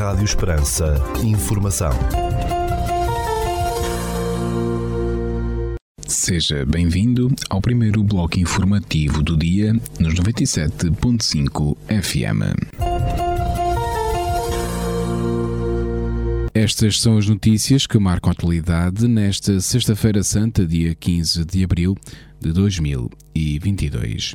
Rádio Esperança. Informação. Seja bem-vindo ao primeiro bloco informativo do dia nos 97.5 FM. Estas são as notícias que marcam a atualidade nesta Sexta-feira Santa, dia 15 de abril de 2022.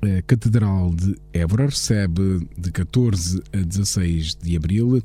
A Catedral de Évora recebe de 14 a 16 de abril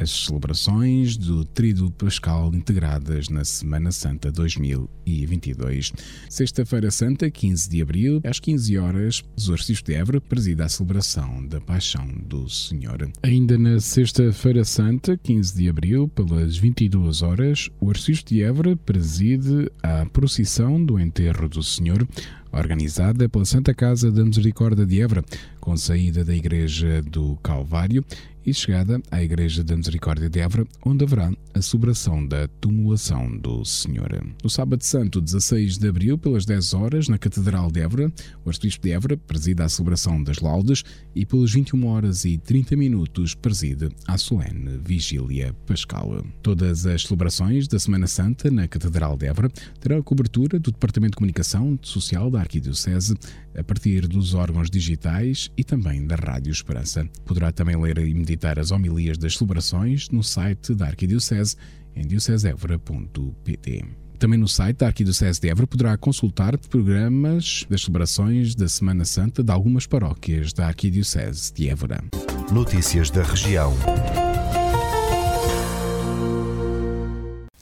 as celebrações do Tríduo Pascal integradas na Semana Santa 2022. Sexta-feira Santa, 15 de abril, às 15 horas, o Arcebispo de Évora presida a celebração da Paixão do Senhor. Ainda na Sexta-feira Santa, 15 de abril, pelas 22 horas, o Arcebispo de Évora preside a procissão do enterro do Senhor organizada pela Santa Casa da Misericórdia de Évora, com saída da Igreja do Calvário e chegada à Igreja da Misericórdia de Évora, onde haverá a celebração da tumulação do Senhor. No sábado santo, 16 de abril, pelas 10 horas, na Catedral de Évora, o arcebispo de Évora preside a celebração das laudes e pelas 21 horas e 30 minutos preside a solene Vigília Pascal. Todas as celebrações da Semana Santa na Catedral de Évora terão a cobertura do Departamento de Comunicação Social da Arquidiocese a partir dos órgãos digitais e também da Rádio Esperança. Poderá também ler e meditar as homilias das celebrações no site da Arquidiocese em diocesevra.pt. Também no site da Arquidiocese de Évora poderá consultar programas das celebrações da Semana Santa de algumas paróquias da Arquidiocese de Évora. Notícias da região.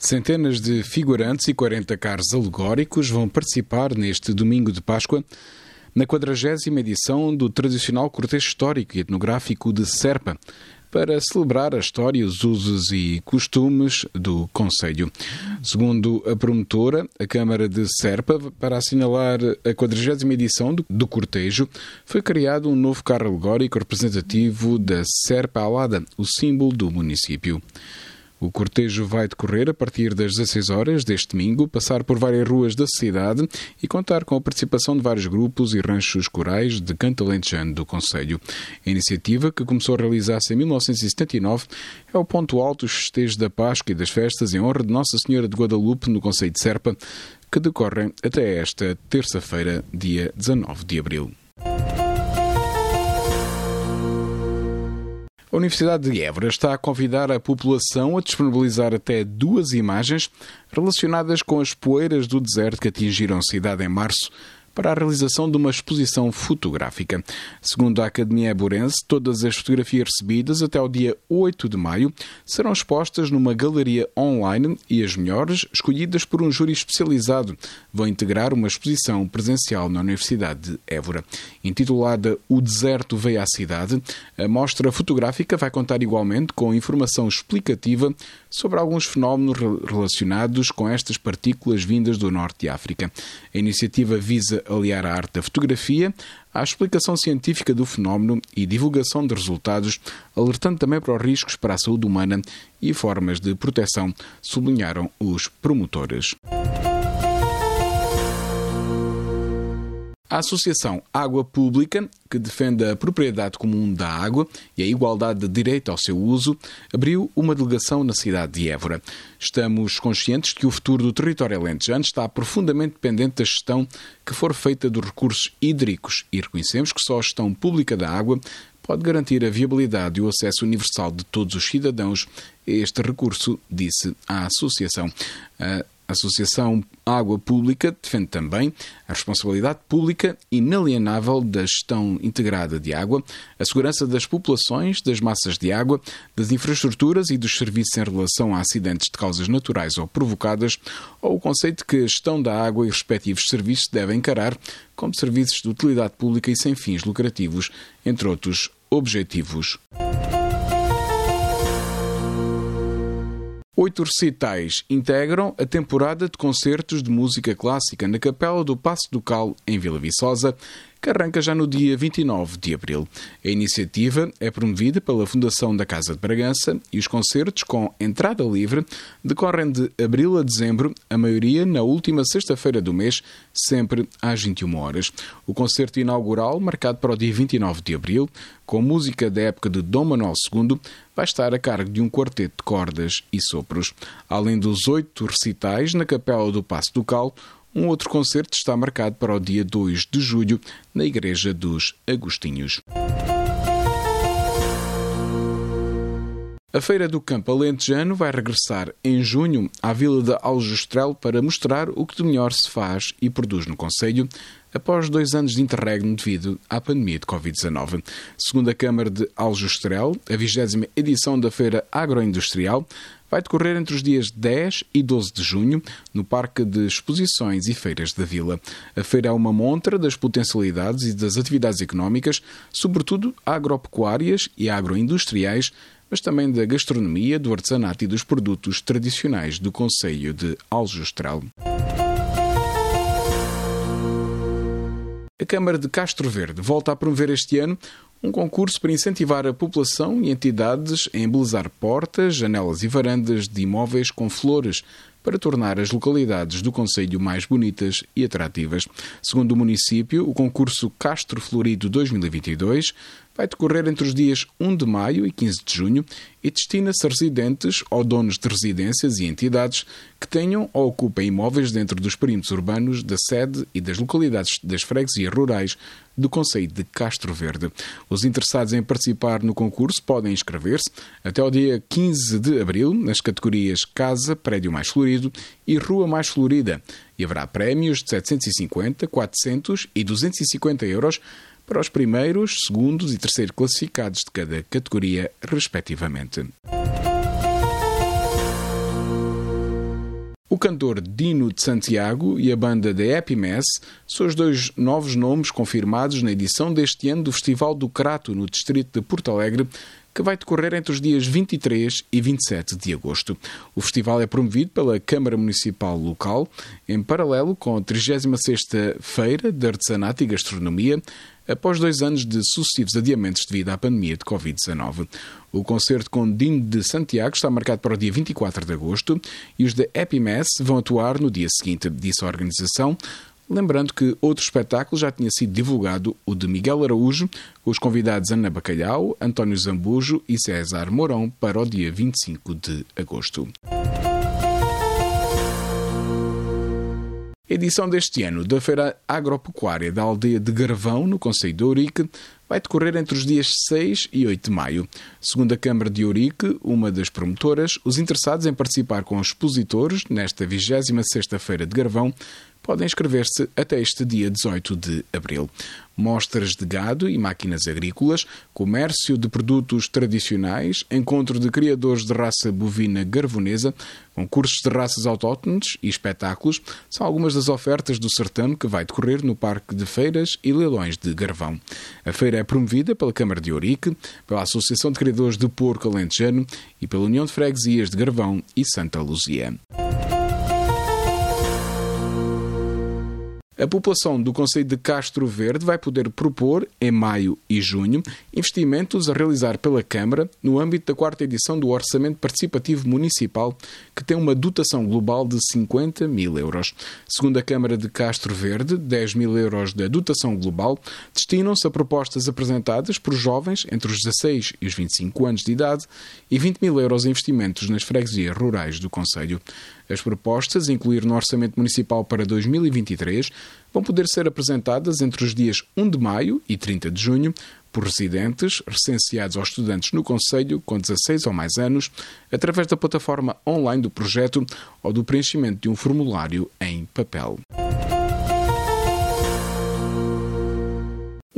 Centenas de figurantes e 40 carros alegóricos vão participar neste domingo de Páscoa na 40 edição do tradicional cortejo histórico e etnográfico de Serpa, para celebrar a história, os usos e costumes do Conselho. Segundo a promotora, a Câmara de Serpa, para assinalar a 40 edição do, cortejo, foi criado um novo carro alegórico representativo da Serpa Alada, o símbolo do município. O cortejo vai decorrer a partir das 16 horas deste domingo, passar por várias ruas da cidade e contar com a participação de vários grupos e ranchos corais de canto alentejano do Conselho. A iniciativa, que começou a realizar-se em 1979, é o ponto alto dos festejos da Páscoa e das festas em honra de Nossa Senhora de Guadalupe no Conselho de Serpa, que decorrem até esta terça-feira, dia 19 de abril. A Universidade de Évora está a convidar a população a disponibilizar até duas imagens relacionadas com as poeiras do deserto que atingiram a cidade em março para a realização de uma exposição fotográfica. Segundo a Academia Eburense, todas as fotografias recebidas até o dia 8 de maio serão expostas numa galeria online e as melhores, escolhidas por um júri especializado, vão integrar uma exposição presencial na Universidade de Évora. Intitulada O Deserto Veio à Cidade, a mostra fotográfica vai contar igualmente com informação explicativa sobre alguns fenómenos relacionados com estas partículas vindas do norte de África. A iniciativa visa aliar a arte da fotografia à explicação científica do fenómeno e divulgação de resultados, alertando também para os riscos para a saúde humana e formas de proteção, sublinharam os promotores. A Associação Água Pública, que defende a propriedade comum da água e a igualdade de direito ao seu uso, abriu uma delegação na cidade de Évora. Estamos conscientes que o futuro do território alentejano está profundamente dependente da gestão que for feita dos recursos hídricos e reconhecemos que só a gestão pública da água pode garantir a viabilidade e o acesso universal de todos os cidadãos a este recurso, disse a Associação. Associação Água Pública defende também a responsabilidade pública inalienável da gestão integrada de água, a segurança das populações, das massas de água, das infraestruturas e dos serviços em relação a acidentes de causas naturais ou provocadas, ou o conceito que a gestão da água e respectivos serviços devem encarar como serviços de utilidade pública e sem fins lucrativos, entre outros objetivos. Oito recitais integram a temporada de concertos de música clássica na Capela do Passo do Cal, em Vila Viçosa, que arranca já no dia 29 de abril. A iniciativa é promovida pela Fundação da Casa de Bragança e os concertos com entrada livre decorrem de abril a dezembro, a maioria na última sexta-feira do mês, sempre às 21 horas. O concerto inaugural, marcado para o dia 29 de abril, com música da época de Dom Manuel II, vai estar a cargo de um quarteto de cordas e sopros. Além dos oito recitais na Capela do Passo do Cal, um outro concerto está marcado para o dia 2 de julho na Igreja dos Agostinhos. A Feira do Campo Alentejano vai regressar em junho à Vila de Aljustrel para mostrar o que de melhor se faz e produz no Conselho após dois anos de interregno devido à pandemia de Covid-19. Segundo a Câmara de Aljustrel, a vigésima edição da Feira Agroindustrial vai decorrer entre os dias 10 e 12 de junho no Parque de Exposições e Feiras da Vila. A feira é uma montra das potencialidades e das atividades económicas, sobretudo agropecuárias e agroindustriais, mas também da gastronomia, do artesanato e dos produtos tradicionais do Conselho de Aljustrel. A Câmara de Castro Verde volta a promover este ano um concurso para incentivar a população e entidades a embelezar portas, janelas e varandas de imóveis com flores para tornar as localidades do Conselho mais bonitas e atrativas. Segundo o município, o concurso Castro Florido 2022 vai decorrer entre os dias 1 de maio e 15 de junho e destina-se a residentes ou donos de residências e entidades que tenham ou ocupem imóveis dentro dos perímetros urbanos da sede e das localidades das freguesias rurais do Conselho de Castro Verde. Os interessados em participar no concurso podem inscrever-se até ao dia 15 de abril nas categorias Casa, Prédio Mais Florido e Rua Mais Florida e haverá prémios de 750, 400 e 250 euros para os primeiros, segundos e terceiros classificados de cada categoria, respectivamente. O cantor Dino de Santiago e a banda The Happy Mess são os dois novos nomes confirmados na edição deste ano do Festival do Crato, no distrito de Porto Alegre, que vai decorrer entre os dias 23 e 27 de agosto. O festival é promovido pela Câmara Municipal local, em paralelo com a 36ª Feira de Artesanato e Gastronomia, após dois anos de sucessivos adiamentos devido à pandemia de Covid-19. O concerto com Dino de Santiago está marcado para o dia 24 de agosto e os da Happy Mass vão atuar no dia seguinte, disse a organização, Lembrando que outro espetáculo já tinha sido divulgado, o de Miguel Araújo, com os convidados Ana Bacalhau, António Zambujo e César Mourão para o dia 25 de agosto. Edição deste ano da Feira Agropecuária da Aldeia de Garvão, no Conselho de Ourique, vai decorrer entre os dias 6 e 8 de maio. Segundo a Câmara de Ourique, uma das promotoras, os interessados em participar com os expositores nesta 26ª Feira de Garvão podem inscrever-se até este dia 18 de abril. Mostras de gado e máquinas agrícolas, comércio de produtos tradicionais, encontro de criadores de raça bovina garvonesa, concursos de raças autóctones e espetáculos são algumas das ofertas do certame que vai decorrer no Parque de Feiras e Leilões de Garvão. A feira é promovida pela Câmara de Ourique, pela Associação de Criadores de Porco Alentejano e pela União de Freguesias de Garvão e Santa Luzia. A população do Conselho de Castro Verde vai poder propor, em maio e junho, investimentos a realizar pela Câmara no âmbito da quarta edição do Orçamento Participativo Municipal, que tem uma dotação global de 50 mil euros. Segundo a Câmara de Castro Verde, 10 mil euros da dotação global destinam-se a propostas apresentadas por jovens entre os 16 e os 25 anos de idade e 20 mil euros em investimentos nas freguesias rurais do Conselho. As propostas, incluir no Orçamento Municipal para 2023, vão poder ser apresentadas entre os dias 1 de maio e 30 de junho por residentes recenseados aos estudantes no Conselho com 16 ou mais anos, através da plataforma online do projeto ou do preenchimento de um formulário em papel.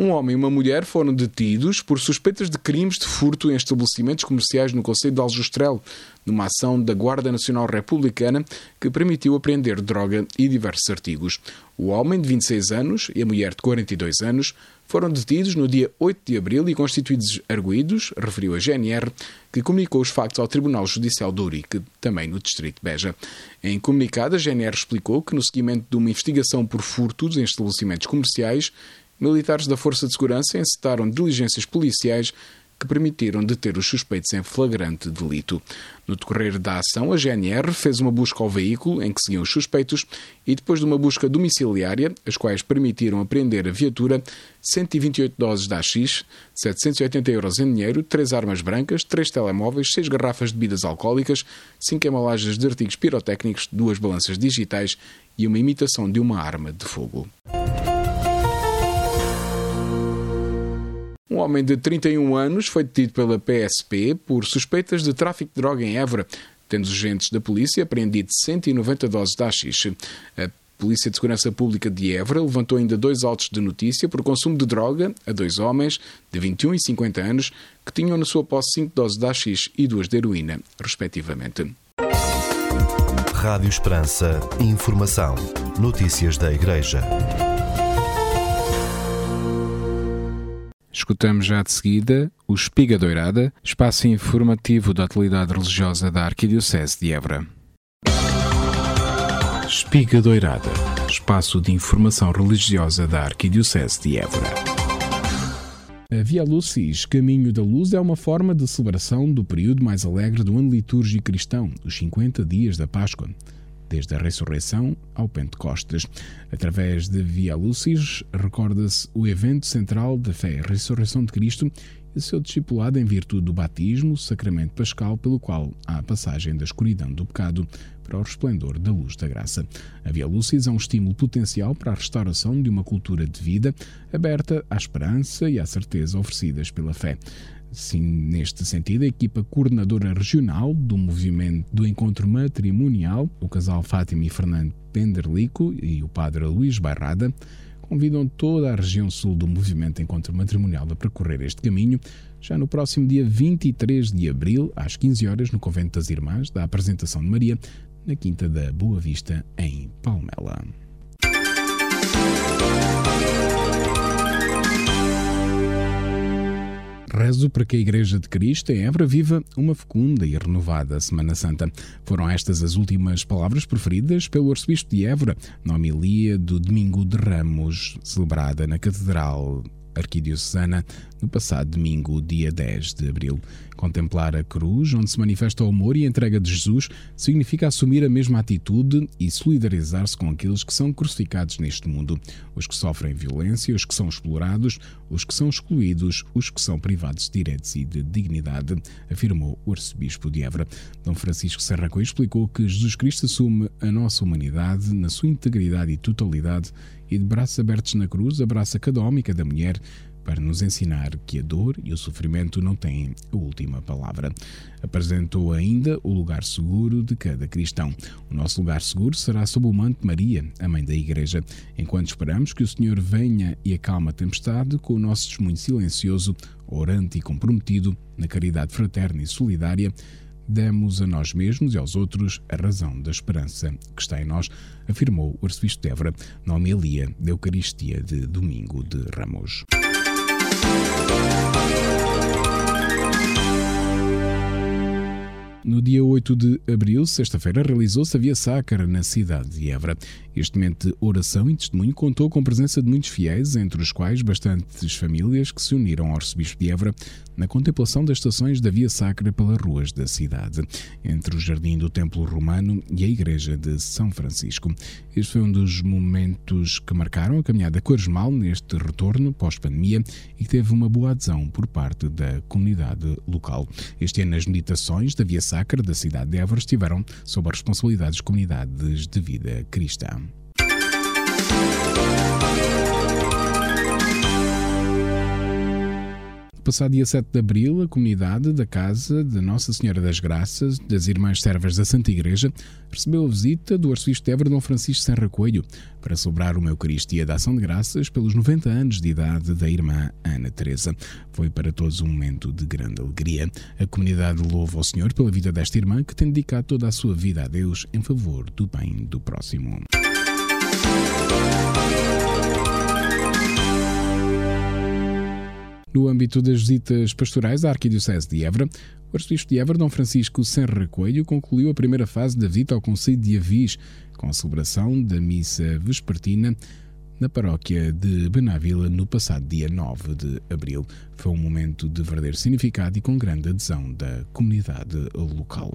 Um homem e uma mulher foram detidos por suspeitas de crimes de furto em estabelecimentos comerciais no Conselho de Aljustrel, numa ação da Guarda Nacional Republicana que permitiu apreender droga e diversos artigos. O homem, de 26 anos, e a mulher, de 42 anos, foram detidos no dia 8 de abril e constituídos arguídos, referiu a GNR, que comunicou os factos ao Tribunal Judicial de Ourique, também no Distrito de Beja. Em comunicado, a GNR explicou que, no seguimento de uma investigação por furtos em estabelecimentos comerciais, militares da Força de Segurança encetaram diligências policiais que permitiram deter os suspeitos em flagrante delito. No decorrer da ação, a GNR fez uma busca ao veículo em que seguiam os suspeitos e, depois de uma busca domiciliária, as quais permitiram apreender a viatura, 128 doses de AX, 780 euros em dinheiro, 3 armas brancas, 3 telemóveis, 6 garrafas de bebidas alcoólicas, 5 embalagens de artigos pirotécnicos, 2 balanças digitais e uma imitação de uma arma de fogo. Um homem de 31 anos foi detido pela PSP por suspeitas de tráfico de droga em Évora, tendo os agentes da polícia apreendido 190 doses de haxixe. A Polícia de Segurança Pública de Évora levantou ainda dois autos de notícia por consumo de droga a dois homens de 21 e 50 anos que tinham na sua posse 5 doses de haxixe e duas de heroína, respectivamente. Rádio Esperança. Informação. Notícias da Igreja. Escutamos já de seguida o Espiga Doirada, espaço informativo da atualidade religiosa da Arquidiocese de Évora. Espiga Doirada, espaço de informação religiosa da Arquidiocese de Évora. A Via Lucis, Caminho da Luz, é uma forma de celebração do período mais alegre do ano litúrgico cristão, os 50 dias da Páscoa desde a ressurreição ao Pentecostes. Através de Via Lucis, recorda-se o evento central da fé, a ressurreição de Cristo e seu discipulado em virtude do batismo, sacramento pascal, pelo qual há a passagem da escuridão do pecado para o resplendor da luz da graça. A Via Lucis é um estímulo potencial para a restauração de uma cultura de vida aberta à esperança e à certeza oferecidas pela fé. Sim, neste sentido, a equipa coordenadora regional do movimento do encontro matrimonial, o casal Fátima e Fernando Penderlico e o padre Luís Barrada, convidam toda a região sul do movimento Encontro Matrimonial a percorrer este caminho, já no próximo dia 23 de abril, às 15 horas, no Convento das Irmãs, da apresentação de Maria, na Quinta da Boa Vista, em Palmela. Rezo para que a Igreja de Cristo em Évora viva uma fecunda e renovada Semana Santa. Foram estas as últimas palavras preferidas pelo Arcebispo de Évora na homilia do Domingo de Ramos, celebrada na Catedral Arquidiocesana no passado domingo, dia 10 de abril. Contemplar a cruz, onde se manifesta o amor e a entrega de Jesus, significa assumir a mesma atitude e solidarizar-se com aqueles que são crucificados neste mundo, os que sofrem violência, os que são explorados, os que são excluídos, os que são privados de direitos e de dignidade, afirmou o arcebispo de Évora. Dom Francisco Serra Coelho explicou que Jesus Cristo assume a nossa humanidade na sua integridade e totalidade e de braços abertos na cruz abraça cada homem e cada mulher para nos ensinar que a dor e o sofrimento não têm a última palavra. Apresentou ainda o lugar seguro de cada cristão. O nosso lugar seguro será sob o manto de Maria, a mãe da Igreja, enquanto esperamos que o Senhor venha e acalme a tempestade com o nosso testemunho silencioso, orante e comprometido na caridade fraterna e solidária demos a nós mesmos e aos outros a razão da esperança que está em nós, afirmou o arcebispo de Évora na homilia da Eucaristia de Domingo de Ramos. No dia 8 de abril, sexta-feira, realizou-se a Via Sacra na cidade de Évora. Este momento de oração e testemunho contou com a presença de muitos fiéis, entre os quais bastantes famílias que se uniram ao arcebispo de Évora na contemplação das estações da Via Sacra pelas ruas da cidade, entre o jardim do Templo Romano e a Igreja de São Francisco. Este foi um dos momentos que marcaram a caminhada quaresmal neste retorno pós-pandemia e que teve uma boa adesão por parte da comunidade local. Este ano, as meditações da Via Sacra da cidade de Évora estiveram sob a responsabilidade das comunidades de vida cristã. Passado dia 7 de abril, a comunidade da Casa de Nossa Senhora das Graças, das Irmãs Servas da Santa Igreja, recebeu a visita do arcebispo de Évora, Francisco Serra Coelho, para celebrar uma Eucaristia de Ação de Graças pelos 90 anos de idade da irmã Ana Teresa. Foi para todos um momento de grande alegria. A comunidade louva ao Senhor pela vida desta irmã que tem dedicado toda a sua vida a Deus em favor do bem do próximo. No âmbito das visitas pastorais à Arquidiocese de Évora, o arcebispo de Évora, Dom Francisco Serra Coelho, concluiu a primeira fase da visita ao Conselho de Avis, com a celebração da missa vespertina na paróquia de Benávila no passado dia 9 de abril. Foi um momento de verdadeiro significado e com grande adesão da comunidade local.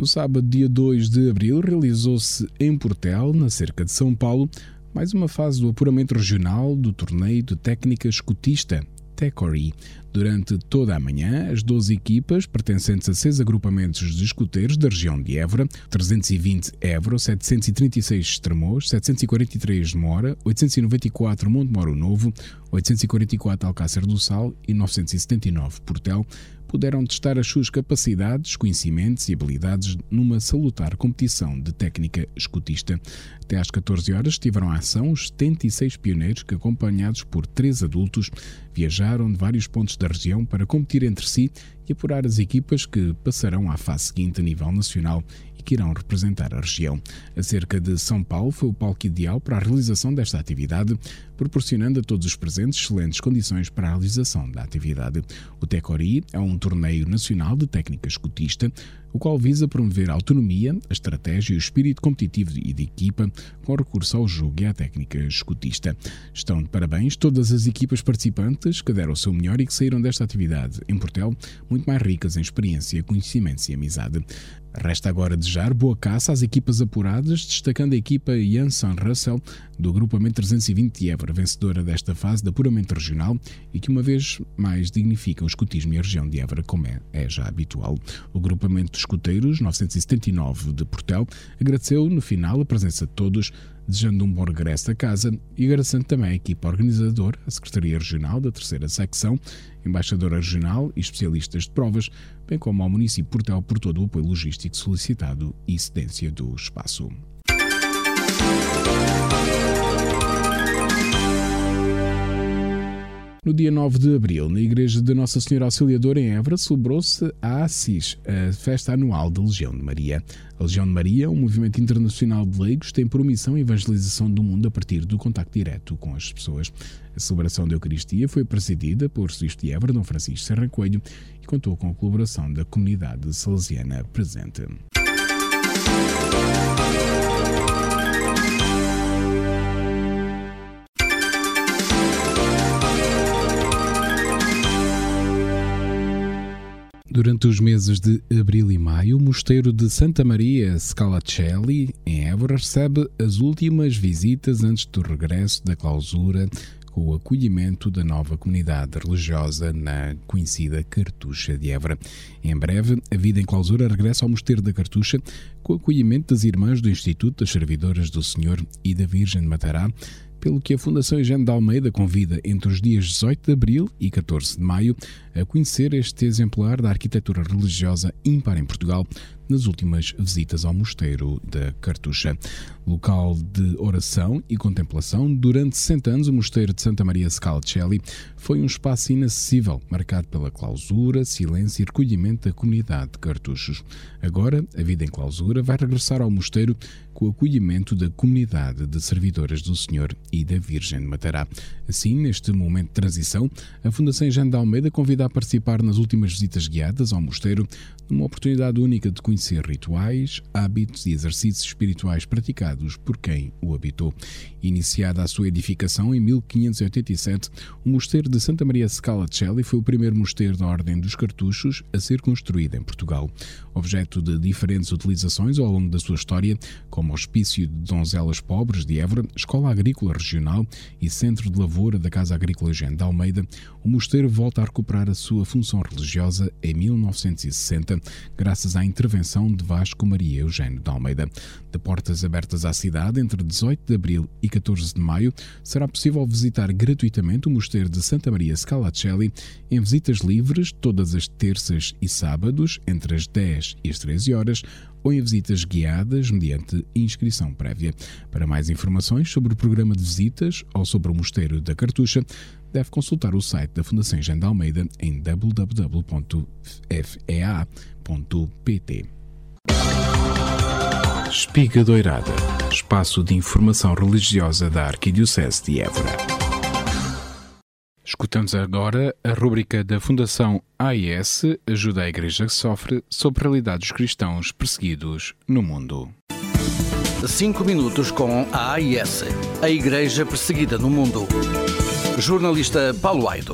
No sábado, dia 2 de abril, realizou-se em Portel, na cerca de São Paulo, mais uma fase do apuramento regional do torneio de técnica escutista, TECORI. Durante toda a manhã, as 12 equipas, pertencentes a seis agrupamentos de escuteiros da região de Évora, 320 Évora, 736 Estremoz, 743 Mora, 894 Monte Moro Novo, 844 Alcácer do Sal e 979 Portel, puderam testar as suas capacidades, conhecimentos e habilidades numa salutar competição de técnica escutista. Até às 14 horas estiveram à ação os 76 pioneiros que, acompanhados por três adultos, viajaram de vários pontos da região para competir entre si e apurar as equipas que passarão à fase seguinte a nível nacional e que irão representar a região. A cerca de São Paulo foi o palco ideal para a realização desta atividade, proporcionando a todos os presentes excelentes condições para a realização da atividade. O Tecori é um torneio nacional de técnica escutista, o qual visa promover a autonomia, a estratégia e o espírito competitivo e de equipa com recurso ao jogo e à técnica escutista. Estão de parabéns todas as equipas participantes que deram o seu melhor e que saíram desta atividade em Portel muito mais ricas em experiência, conhecimentos e amizade. Resta agora desejar boa caça às equipas apuradas, destacando a equipa Janssen Russell do agrupamento 320 de Évora, vencedora desta fase de apuramento regional e que uma vez mais dignifica o escutismo e a região de Évora, como é, é já habitual. O agrupamento de escuteiros 979 de Portel agradeceu no final a presença de todos, desejando um bom regresso a casa e agradecendo também a equipa organizadora, a Secretaria Regional da Terceira Secção, Embaixadora Regional e especialistas de provas, bem como ao município Portel por todo o apoio logístico solicitado e cedência do espaço. No dia 9 de abril, na Igreja de Nossa Senhora Auxiliadora em Évora, celebrou-se a Assis, a festa anual da Legião de Maria. A Legião de Maria, um movimento internacional de leigos, tem por missão a evangelização do mundo a partir do contacto direto com as pessoas. A celebração da Eucaristia foi presidida por Sisto de Évora, Dom Francisco Serra Coelho, e contou com a colaboração da comunidade salesiana presente. Durante os meses de abril e maio, o Mosteiro de Santa Maria Scalacelli, em Évora, recebe as últimas visitas antes do regresso da clausura com o acolhimento da nova comunidade religiosa na conhecida Cartucha de Évora. Em breve, a vida em clausura regressa ao Mosteiro da Cartucha com o acolhimento das irmãs do Instituto das Servidoras do Senhor e da Virgem de Matará, pelo que a Fundação Eugênio de Almeida convida entre os dias 18 de abril e 14 de maio a conhecer este exemplar da arquitetura religiosa ímpar em Portugal nas últimas visitas ao Mosteiro da Cartucha. Local de oração e contemplação, durante 60 anos o Mosteiro de Santa Maria Scalcelli foi um espaço inacessível, marcado pela clausura, silêncio e recolhimento da comunidade de cartuchos. Agora, a vida em clausura vai regressar ao mosteiro com o acolhimento da comunidade de servidoras do Senhor e da Virgem de Matará. Assim, neste momento de transição, a Fundação Jean de Almeida convida a participar nas últimas visitas guiadas ao mosteiro, numa oportunidade única de conhecer rituais, hábitos e exercícios espirituais praticados por quem o habitou. Iniciada a sua edificação em 1587, o mosteiro de Santa Maria Scala Celli foi o primeiro mosteiro da Ordem dos Cartuchos a ser construído em Portugal. Objeto de diferentes utilizações ao longo da sua história, como hospício de donzelas pobres de Évora, escola agrícola regional e centro de lavoura da Casa Agrícola Gente de Almeida, o mosteiro volta a recuperar a sua função religiosa em 1960, graças à intervenção de Vasco Maria Eugênio de Almeida. De portas abertas à cidade entre 18 de abril e 14 de maio, será possível visitar gratuitamente o Mosteiro de Santa Maria Scalacelli em visitas livres todas as terças e sábados, entre as 10 e as 13 horas, ou em visitas guiadas mediante inscrição prévia. Para mais informações sobre o programa de visitas ou sobre o Mosteiro da Cartucha, deve consultar o site da Fundação Jean de Almeida em www.fea.pt. Espiga Doirada, espaço de informação religiosa da Arquidiocese de Évora. Escutamos agora a rúbrica da Fundação AIS Ajuda a Igreja que Sofre sobre a realidade dos cristãos perseguidos no mundo. 5 minutos com a AIS, a Igreja Perseguida no Mundo. Jornalista Paulo Aido.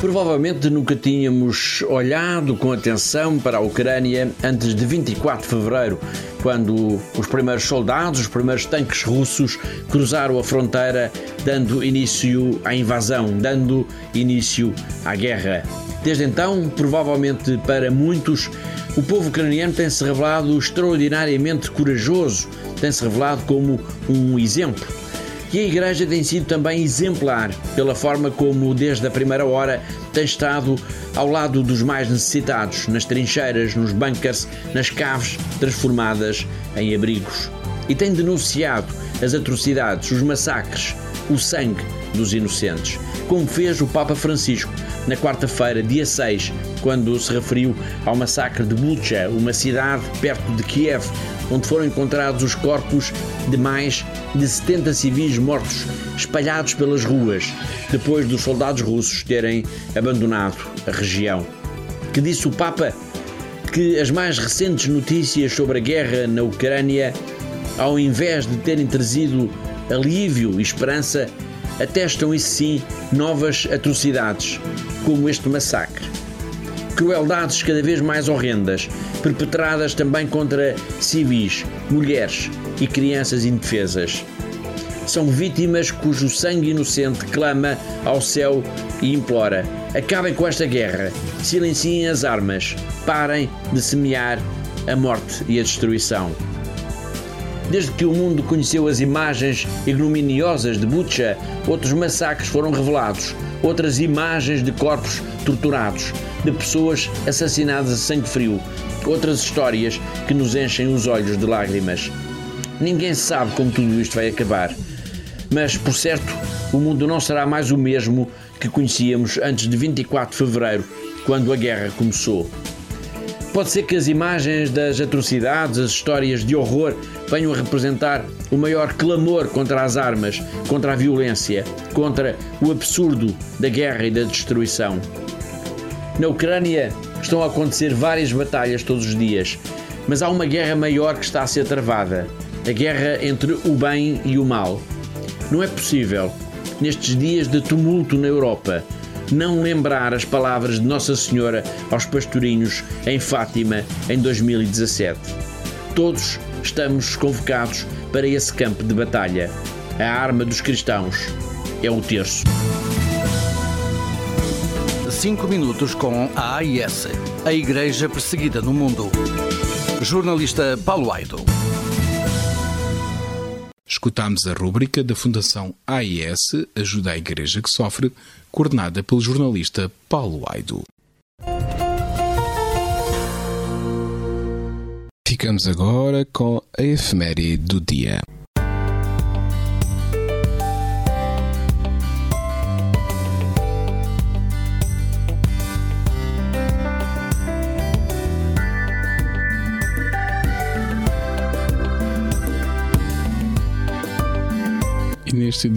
Provavelmente nunca tínhamos olhado com atenção para a Ucrânia antes de 24 de fevereiro, quando os primeiros soldados, os primeiros tanques russos cruzaram a fronteira, dando início à invasão, dando início à guerra. Desde então, provavelmente para muitos, o povo ucraniano tem-se revelado extraordinariamente corajoso, tem-se revelado como um exemplo e a Igreja tem sido também exemplar pela forma como, desde a primeira hora, tem estado ao lado dos mais necessitados, nas trincheiras, nos bunkers, nas caves transformadas em abrigos. E tem denunciado as atrocidades, os massacres, o sangue dos inocentes, como fez o Papa Francisco na quarta-feira, dia 6, quando se referiu ao massacre de Bucha, uma cidade perto de Kiev, onde foram encontrados os corpos de mais de 70 civis mortos espalhados pelas ruas, depois dos soldados russos terem abandonado a região. Que disse o Papa que as mais recentes notícias sobre a guerra na Ucrânia, ao invés de terem trazido alívio e esperança, atestam, isso sim, novas atrocidades, como este massacre. Crueldades cada vez mais horrendas, perpetradas também contra civis, mulheres e crianças indefesas. São vítimas cujo sangue inocente clama ao céu e implora: acabem com esta guerra, silenciem as armas, parem de semear a morte e a destruição. Desde que o mundo conheceu as imagens ignominiosas de Butcha, outros massacres foram revelados, outras imagens de corpos torturados, de pessoas assassinadas a sangue frio, outras histórias que nos enchem os olhos de lágrimas. Ninguém sabe como tudo isto vai acabar, mas, por certo, o mundo não será mais o mesmo que conhecíamos antes de 24 de fevereiro, quando a guerra começou. Pode ser que as imagens das atrocidades, as histórias de horror, venham a representar o maior clamor contra as armas, contra a violência, contra o absurdo da guerra e da destruição. Na Ucrânia estão a acontecer várias batalhas todos os dias, mas há uma guerra maior que está a ser travada a guerra entre o bem e o mal. Não é possível, nestes dias de tumulto na Europa, não lembrar as palavras de Nossa Senhora aos pastorinhos em Fátima em 2017. Todos estamos convocados para esse campo de batalha. A arma dos cristãos é o terço. 5 minutos com a AIS, a Igreja Perseguida no Mundo. Jornalista Paulo Aido. Escutámos a rúbrica da Fundação AIS Ajuda a Igreja que Sofre, coordenada pelo jornalista Paulo Aido. Ficamos agora com a efeméride do dia.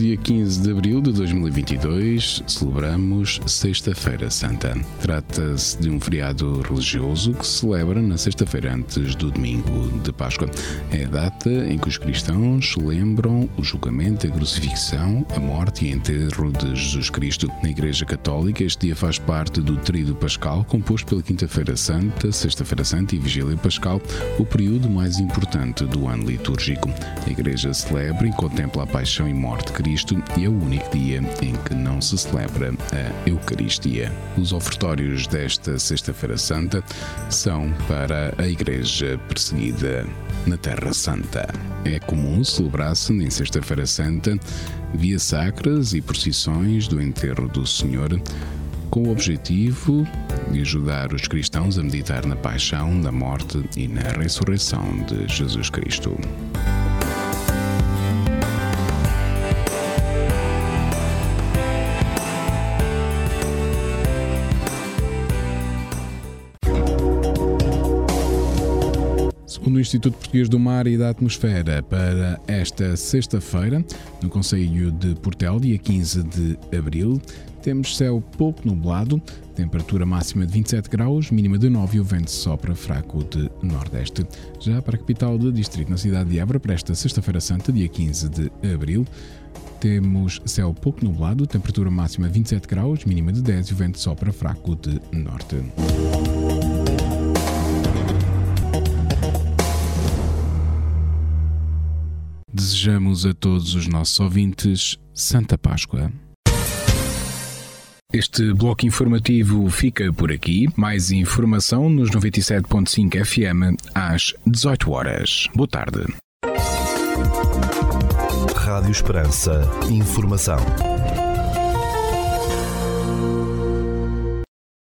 Dia 15 de abril de 2022 celebramos Sexta-feira Santa. Trata-se de um feriado religioso que se celebra na sexta-feira antes do domingo de Páscoa. É a data em que os cristãos lembram o julgamento, a crucifixão, a morte e enterro de Jesus Cristo. Na Igreja Católica, este dia faz parte do Tríduo Pascal, composto pela Quinta-feira Santa, Sexta-feira Santa e Vigília Pascal, o período mais importante do ano litúrgico. A Igreja celebra e contempla a paixão e morte morte de Cristo e é o único dia em que não se celebra a Eucaristia. Os ofertórios desta Sexta-feira Santa são para a Igreja perseguida na Terra Santa. É comum celebrar-se em Sexta-feira Santa via sacras e procissões do enterro do Senhor com o objetivo de ajudar os cristãos a meditar na paixão, na morte e na ressurreição de Jesus Cristo. Instituto Português do Mar e da Atmosfera para esta sexta-feira, no Conselho de Portel, dia 15 de abril. Temos céu pouco nublado, temperatura máxima de 27 graus, mínima de 9 e o vento sopra fraco de nordeste. Já para a capital do distrito, na cidade de Évora, para esta sexta-feira santa, dia 15 de abril, temos céu pouco nublado, temperatura máxima 27 graus, mínima de 10 e o vento sopra fraco de norte. Desejamos a todos os nossos ouvintes Santa Páscoa. Este bloco informativo fica por aqui. Mais informação nos 97.5 FM às 18 horas. Boa tarde. Rádio Esperança. Informação.